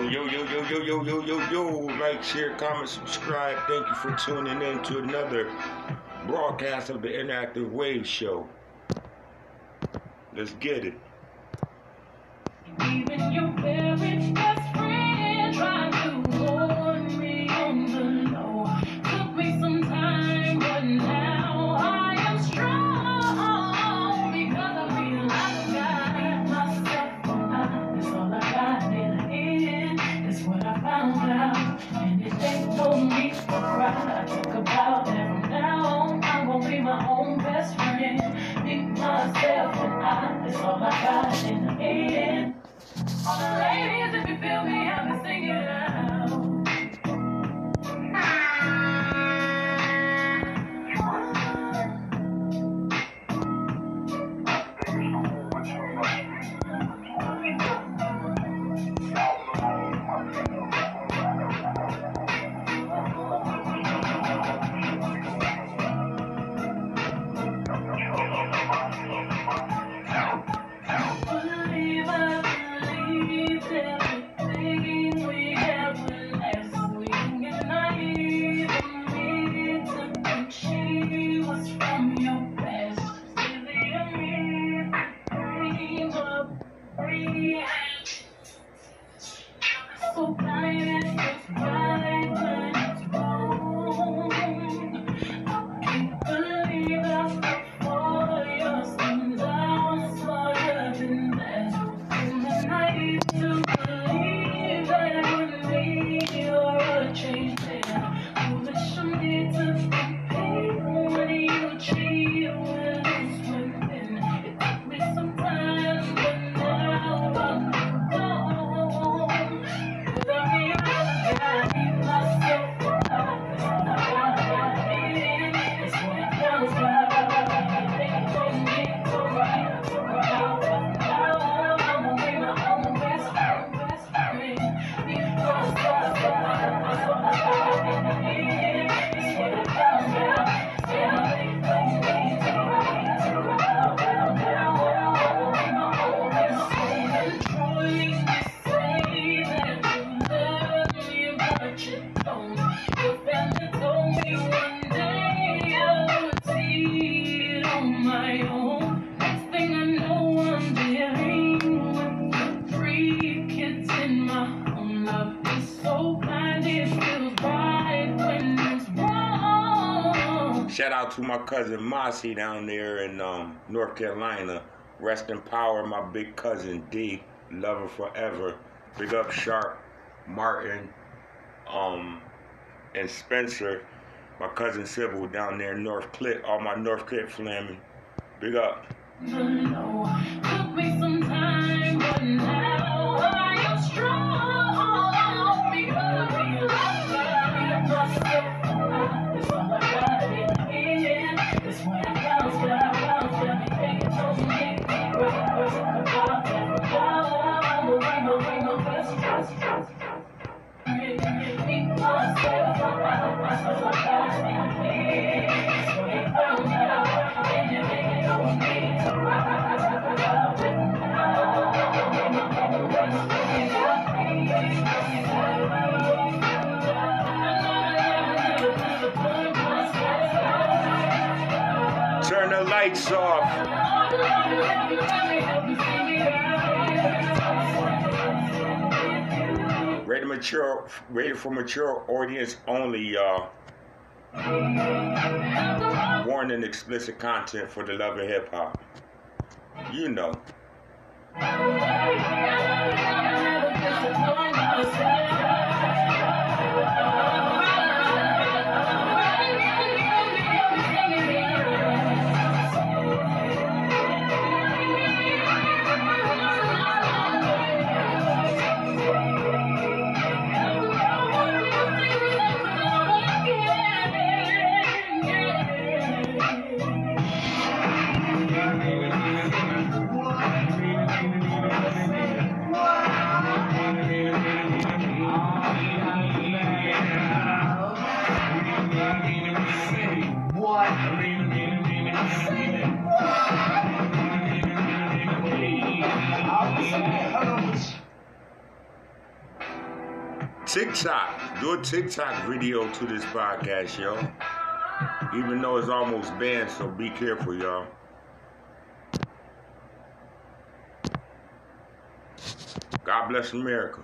Um, yo, yo, yo, yo, yo, yo, yo, yo. Like, share, comment, subscribe. Thank you for tuning in to another broadcast of the Interactive Wave Show. Let's get it. Thank you. to my cousin Mossy down there in um, North Carolina. Rest in power, my big cousin D. Love her forever. Big up Sharp, Martin, um, and Spencer. My cousin Sybil down there in North Clip. All my North Clip family. Big up. Thank you. mature, rated for mature audience only, y'all. Warning explicit content for the love of hip hop. You know. TikTok. Do a TikTok video to this podcast, yo. Even though it's almost banned, so be careful, y'all. God bless America.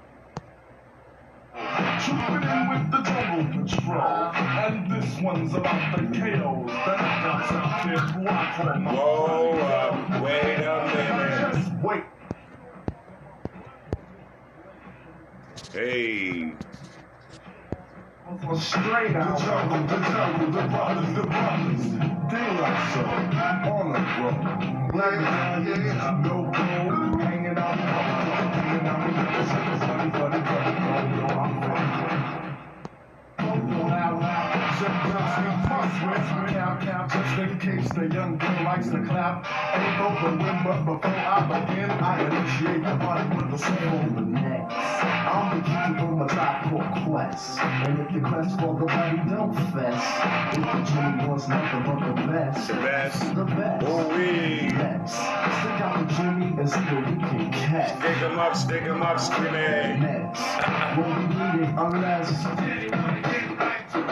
Trooping in with the patrol. And this one's about the KOs that got out there who I call my Whoa, uh, wait a minute. Just wait. Hey, Straight out. The jungle, the jungle, the brothers, the brothers. Daylight so on the road. Black yeah, no gold. Hanging out, hanging out with the Sometimes we must whisper now, now, just in case the young girl likes to clap. Ain't over win, but before I begin, I initiate the body with a simple next. I'm the keeper from a tribe called Quest. And if your quest for the body, don't fess. If the Jimmy wants nothing but the best, the best. Oh, the best. Ooh-wee. Next, stick out the Jimmy and see what we can catch. Stick 'em up, stick 'em up, skinny. Next, won't be needed unless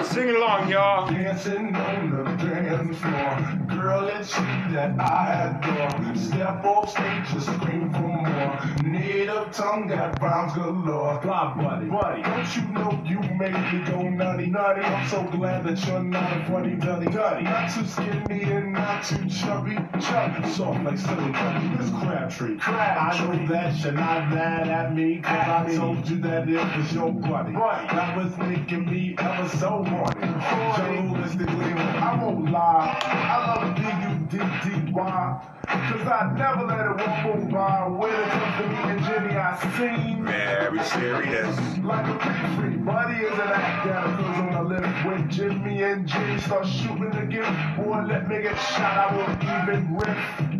Sing along, y'all. Dancing on the dance floor, girl, it's you that I adore. Step off stage, just scream for more. Native tongue got rhymes galore. Fly buddy, buddy, don't you know you make me go nutty, nutty? I'm so glad that you're not a funny duddy, duddy. Not too skinny and not too chubby, chubby. Soft like silly buddy, Miss Crabtree. I know that you're not mad at me, cause I told you that it was your buddy. That was making me ever so horny. Journalistically, I won't lie. I love D-U-D-D-Y. Cause I never let it walk by. When it comes to me and Jenny, I seen. Very serious. Like a free buddy is an act that occurs on the lip when Jimmy and Jenny start shooting again. Boy, let me get shot, I won't even riff.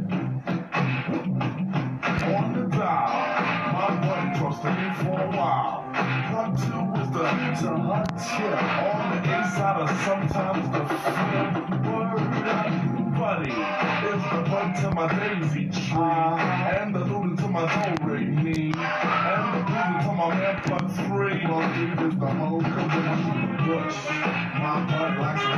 On the dial, talks to for a while. Part two is the to hot tip on the inside of sometimes the flip word. Buddy, it's the bud to my daisy tree, and the looting to my do re mi, and the booty to my man plug three. Deep is the whole commission bush. My bud likes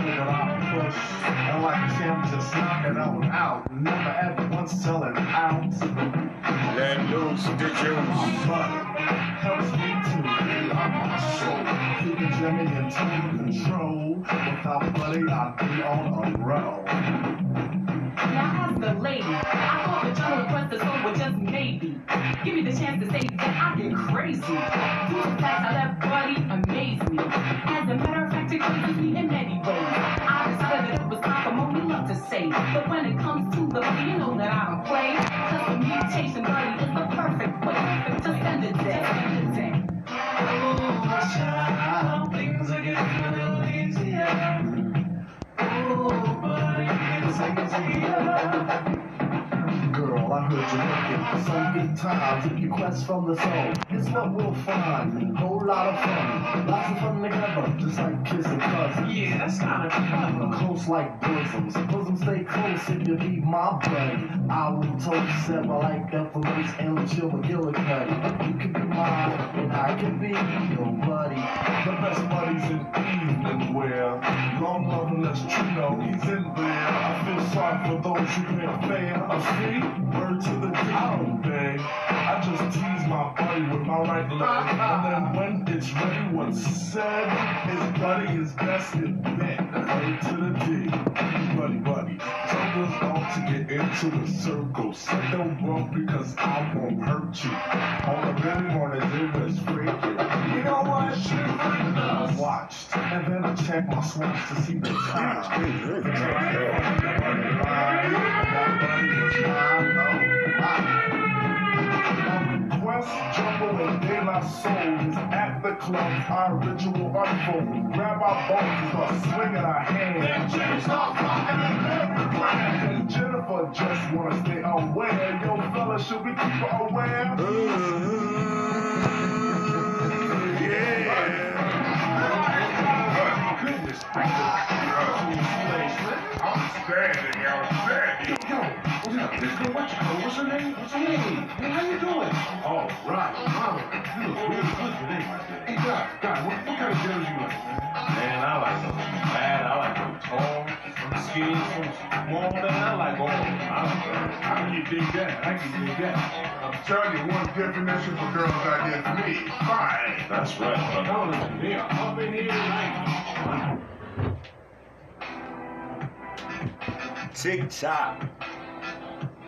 and like a champ just knock it on out. Never at once tell an ounce. Let loose the juice. Helps me to realize my soul. Keeping Jimmy in total control. Without Buddy, I'd be on a roll. Now as the lady, I thought the general request the song was just maybe. Give me the chance to say that I get crazy. Due the fact how that buddy amazed me. As a matter of fact, it crazes me in The mutation is the perfect way to spend the day. The child, things are getting a easier. Oh, buddy, it's easier. Girl, I heard you looking for some good times. If you quest from the soul, it's what we'll find. Whole lot of fun, lots of fun together, just like kissing cousins. Yeah, that's kind of clever. Close like bosoms, bosoms stay close if you be my buddy. I will toast several like Ephelons and Chill McGillicuddy. You can be mine, and I can be your buddy. The best buddies in evening wear. Long love and less true, no, he's in there. I feel sorry for those who a fare. A fee, word to the D. I don't beg. I just tease my buddy with my right leg. And then when it's ready, what's said his buddy is best in bed. A to the D. Buddy, buddy. Told us all to get into the circle. Say don't walk because I won't hurt you. All I really wanna do is freak you. You know what? I watched, and then I checked my swatch to see the time. Quest, Jumbo, and De La Soul is at the club. Our ritual unfold. Grab our bones, start swinging our hands. And Jennifer just wanna stay aware. Yo, fella, should we keep her aware? Yeah! Goodness Outstanding, outstanding. Yo, What's up, Mister? What's your name? What's her name? What's her name? Hey, how you doing? Oh, right, mama. You look real good today, my dear. Hey, God, God, what, what kind of girls you like? Man, I like them fat. I like them tall. I'm skinny. I'm small. Man, I like all of them. I can you dig that? I can dig that. I'm telling you, one definition for girls out there for me. Fine. That's right, I'm telling you. they are up in here tonight. like. TikTok.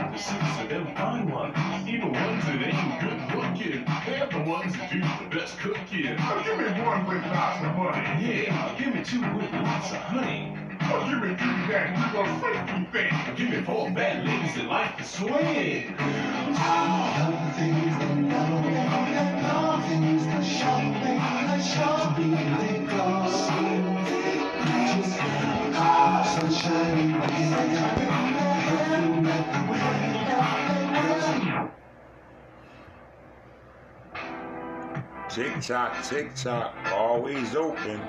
five or six of them fine ones. Even ones that ain't good looking. They're the ones that do the best cooking. Now give me one with lots of money. Yeah, give me two with lots of honey. Or give me three that you gonna freaky thing. Give me four bad ladies that like to swing. TikTok, tock, always open.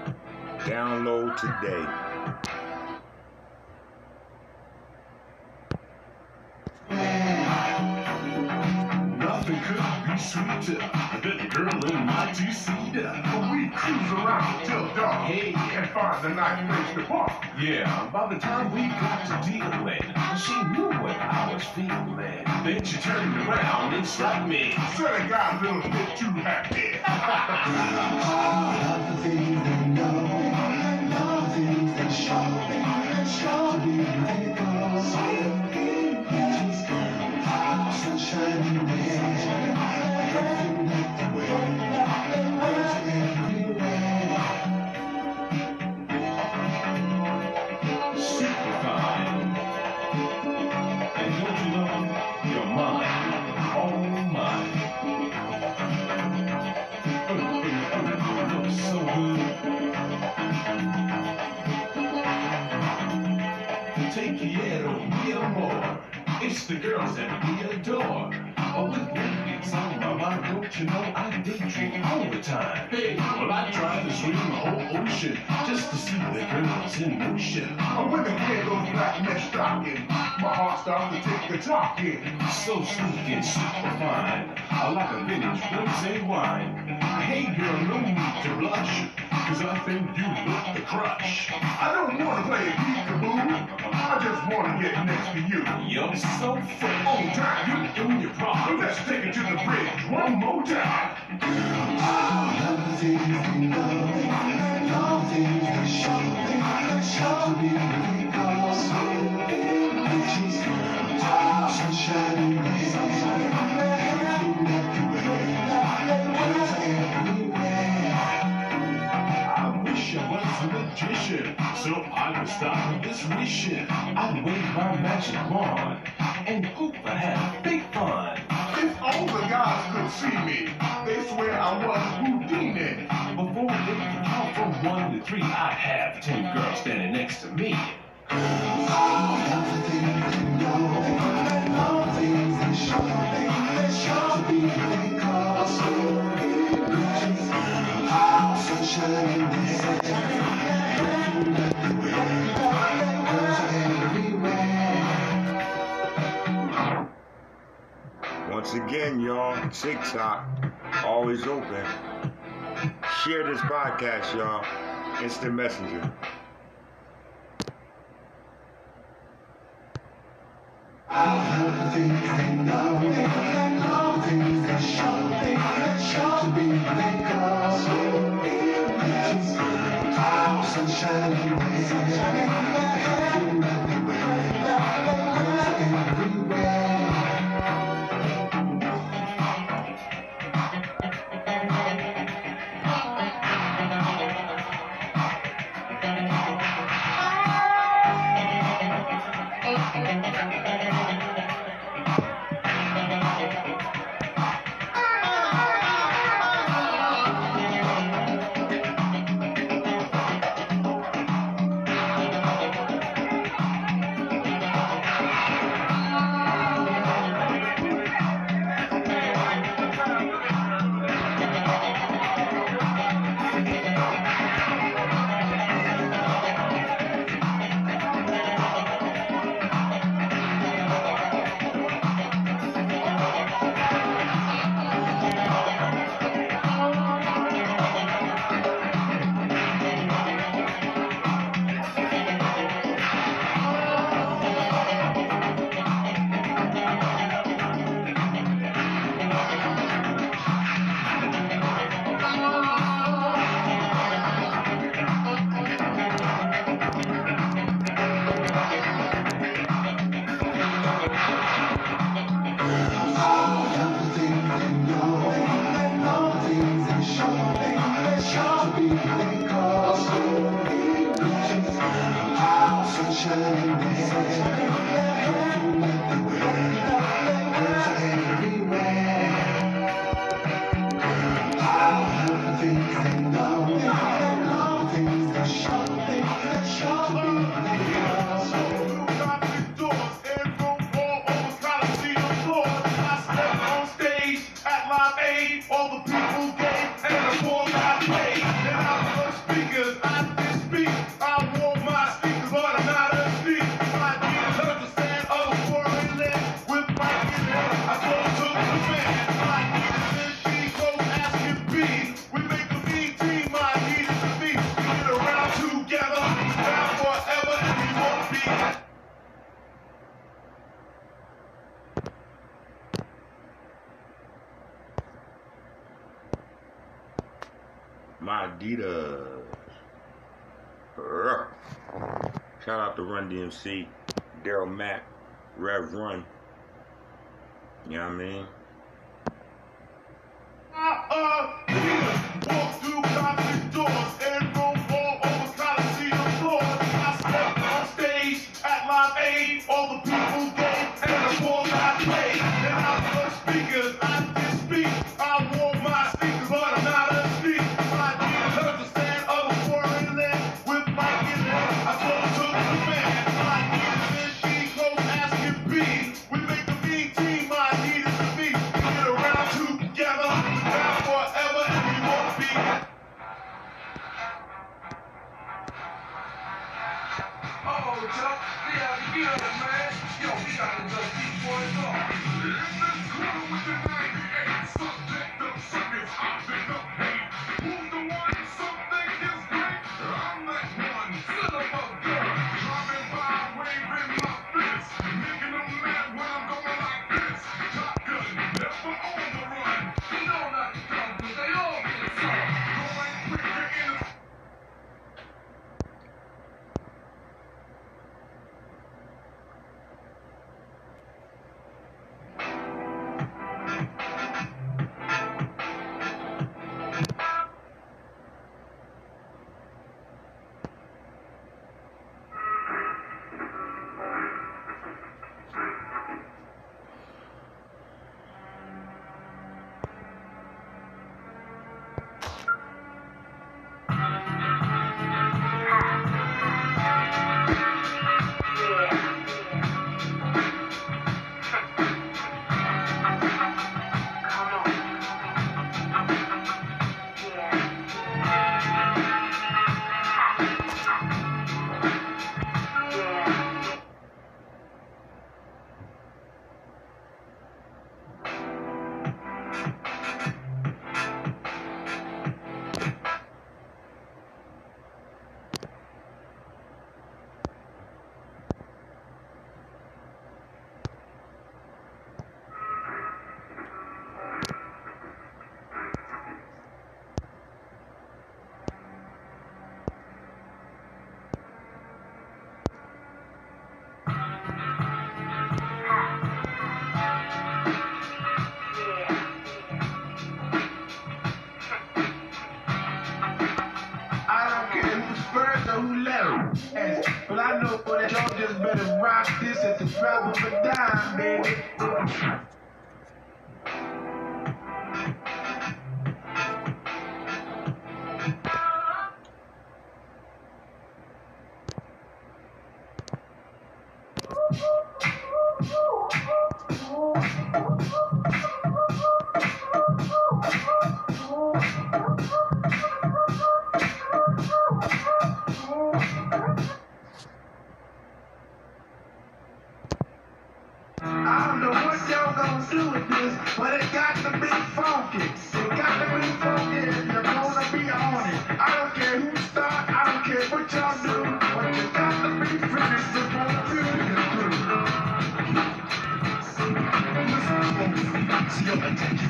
Download today. Could be sweeter than a girl in my two-seater. We cruise around till dark. Hey. And find a nice place to park. Yeah, by the time we got to dealing, she knew what I was feeling. Then she turned around and slapped me. Said I got a little bit too happy. Super starts to take a talking. So sleek and super fine. I like a vintage rosé wine. Hey girl, no need to blush, cause I think you look the crush. I don't want to play a peekaboo. I just want to get next to you. You're so fresh. On time. You're doing your problem. let's take it to the bridge one more time. I wish I was a magician, so I could stop this mission. I'd wave my magic wand, and hope I had big fun. If all the guys could see me, they swear I was Houdini. Before they could count from one to three, I'd have ten girls standing next to me. Once again, y'all, TikTok, always open. Share this podcast, y'all. Instant Messenger. sunshine, sunshine, the things sunshine, sunshine, sunshine, sunshine, sunshine, sunshine, things, sunshine, sunshine, sunshine, sunshine, sunshine, sunshine, sunshine, sunshine, My Dita. Shout out to Run DMC, Daryl Mack, Rev Run. You know what I mean? struggle for dime, baby. Antenne.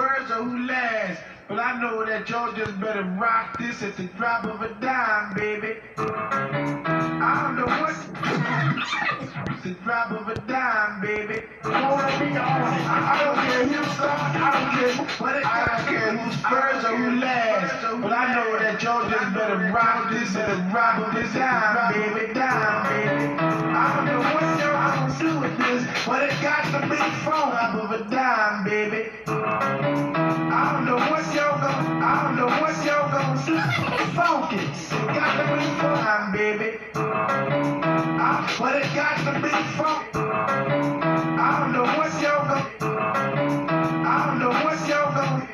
First or who last, but I know that y'all just better rock this at the drop of a dime, baby. I don't know what. the drop of a dime, baby. Wanna be on it. I, I don't care who's start, I don't care who, it, I don't care who's first or who last, but I know that y'all just better rock this at the drop of a dime, baby, dime, baby. I don't know what y'all gonna do with this, but it got to be from drop of a dime, baby. I don't know what y'all gonna, I don't know what y'all gonna do. Funky, it got to be fun, baby. I, but it got to be fun. I don't know what y'all gonna, I don't know what y'all gonna,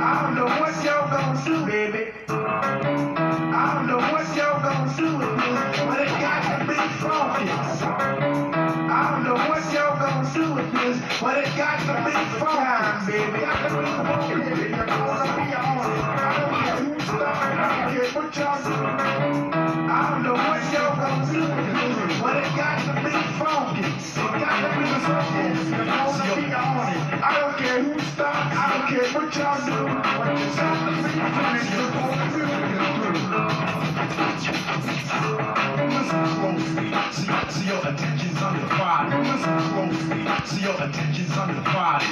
I don't know what y'all gonna do, baby. I don't know what y'all gonna do with this, but it got to be funky. Do but it got to be fun, baby. Got to be funky, baby. You're gonna be on it. I don't care who started, I don't care what y'all do. I don't know what y'all gonna do but it got to be funky. Got to be funky. You're gonna be on it. I don't care who started, I don't care what y'all do, but you got to be the music is through. Listen see, see your attention's undivided. Listen closely, see your attention's undivided.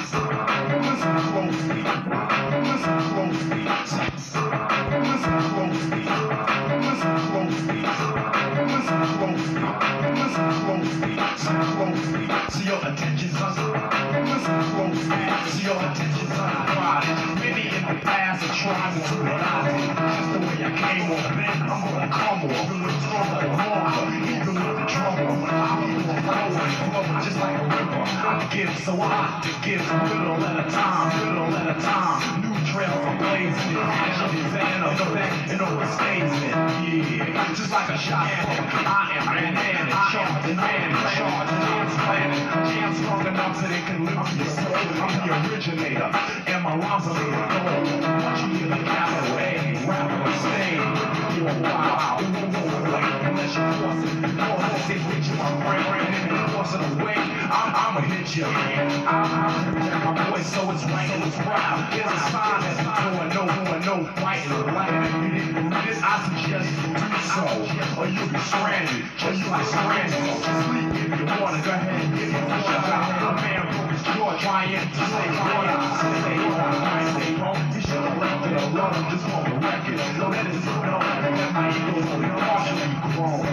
Listen closely, listen closely, listen closely, listen closely, listen closely, listen closely, see closely, see your attention's undivided. Listen closely, see your attention's undivided. Many in the past are trying to do what I did. Just the way I came on, I'm gonna come on. Even with trouble and longer, even with just like a river. I give so I to give a little at a time, little at a time. New trails are blazing, is in the back and overstays it. Yeah, just like a shot. I am man, man, charge, and man, charge, jams planning, jams strong enough so they can lift your soul. I'm the originator, and my rhymes are made of gold. Once you hear the capital A, rapper on stage, you're wow, you won't go away unless you force it. Force it, hit you, my brain, brain, and the the way. I'm, I'ma hit you, voice, so it's right, so it's proud. There's a sign that's going no, going no, fighting the. You didn't do this, I suggest you do so, or you'll be stranded, you like stranded. Sleep if you wanna, go ahead and give it a shot. A man broke his jaw trying to say water. Wrong, I say wrong. You should have left it alone, just on the record. So that is to know that my ego's only partially grown.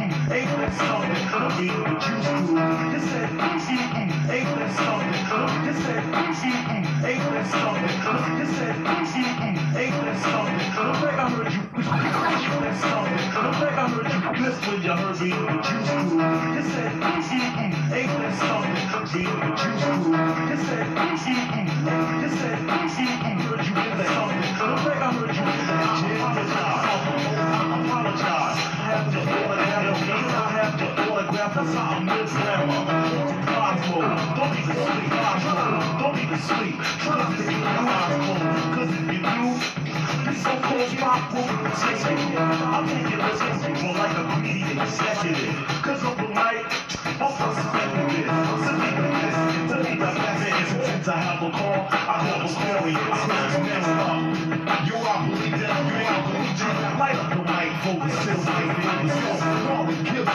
ain't that something? I mean, the juice crew. You said, mm-mm, ain't that something? You said, mm-mm, ain't that something? You said, mm-mm, ain't that something? Look like I heard you. Ain't that something? Look like I heard you. This when you heard me in the juice crew. You said, mm-mm, ain't that something? Me in the juice crew. You said, mm-mm, you said, mm-mm, I'm grammar. Rhymes mode. Don't even sleep. Don't even sleep. Try to be rhymes mode. Cause if you do, this so-called pop will more like a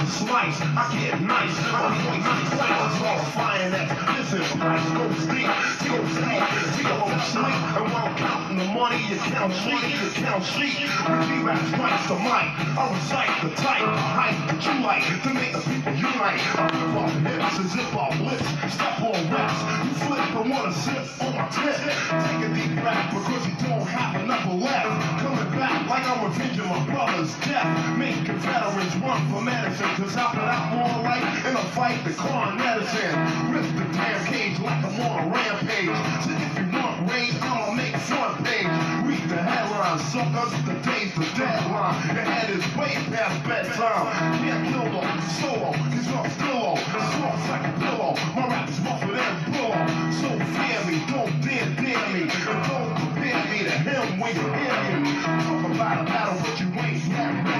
slice. I get nice, my voice nice, flavors all fire that. Listen, price goes deep, goes deep, he goes sleep. And while counting the money, you count sheep, you count. When G-Rap strikes the mic, I recite the type hype that you like to make the people unite. I rip off hips and zip off lips, step on reps. You flip and wanna sip on my tip. Take a deep breath because you don't have enough left. Coming back like I'm revenging my brother's death. Make Confederates run for medicine, cause I put out more light in a fight than corn medicine. Rip the damn cage like I'm on a rampage. So if you want rage, I'ma make front page. Read the headline, suckers, the day's the deadline. Your head is way past bedtime. Can't kill them, solo, cause I'm still Soft like a pillow, my rap's rougher than pillow. So fear me, don't dare dare me. And don't compare me to him when you hear me. Talk about a battle, but you ain't yet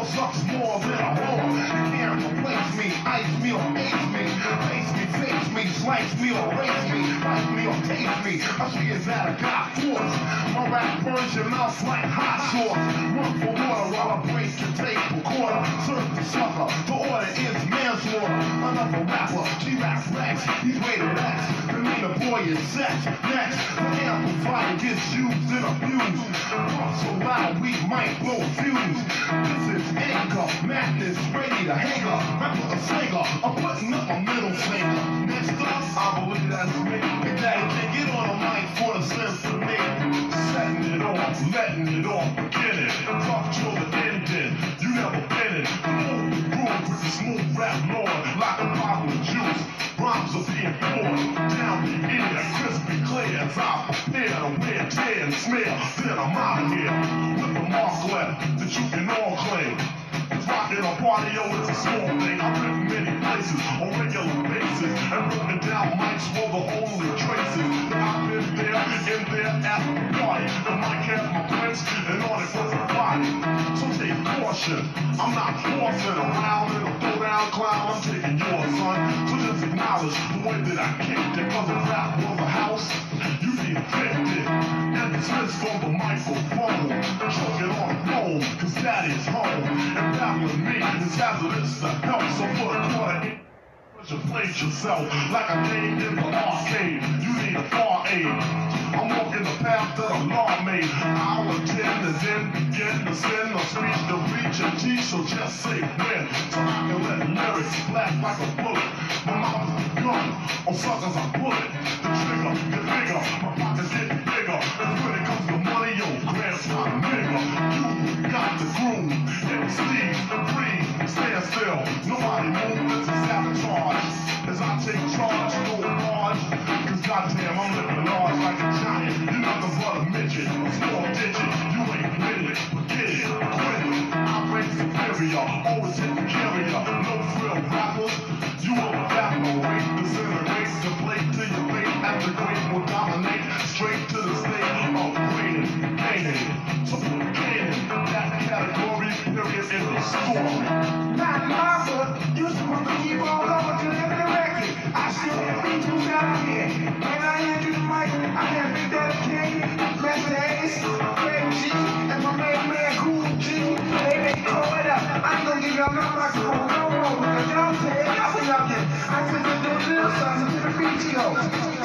metaphor sucks more than a whore. You can't replace me, ice me or ace me. Face me, face me, slice me or race me. Bite me or taste me. I see it that I got force. My rap burns your mouth like hot sauce. Run for water while I break your tape recorder. Serve the sucker, the is manslaughter. Another rapper, G-Rap Rex, he's rated X. The meaner boy is sex. Next, amplifier gets used and abused. Pump so loud we might blow fuse. This is anger, madness, ready to hang up. Rapper a singer, I'm putting up my middle finger. Next up, I believe that's me. Big Daddy Kane get on the mic for the symphony. Setting it off, letting it off, beginning. Rock till the ending. You never been in. Move the groove with the smooth rap lord, like Rhymes are being poured down the ear, crispy clear as I prepare to wear, tear, and smear. Then I'm out of here with the mark left that you can all claim. Cause rocking a party, oh, it's a small thing. I've been many places on regular basis and broken down mics for the only traces. I've been there, in there at the party. The mic had my prints and on it was a body. So caution. I'm not forcing around in a throwdown clown. I'm taking yours, son. So just acknowledge the way that I kicked it. Cause if rap was a house, you'd be evicted. And dismissed from the microphone. Choking on home, cause that is home. And battling me is hazardous to help. So put a quarter You played yourself like a game in the arcade. You need a far aid. I'm walking the path that the law made. I'll attend and then begin to send a speech to reach a G. So just say when, so I can let lyrics blast like a bullet. My mouth is a gun, on suckers I pull it. The trigger get bigger, my pockets get bigger. And when it comes to money, yo, grab's my nigga. You got the groove, and Steve, breathe, stand still. Nobody move, it's sabotage. As I take charge, no large. Cause goddamn, I'm living large like a giant. You're nothing but a midget, small digit. You ain't with it, forget it, quit it. I rank superior, always hit the carrier. No frill rappers, because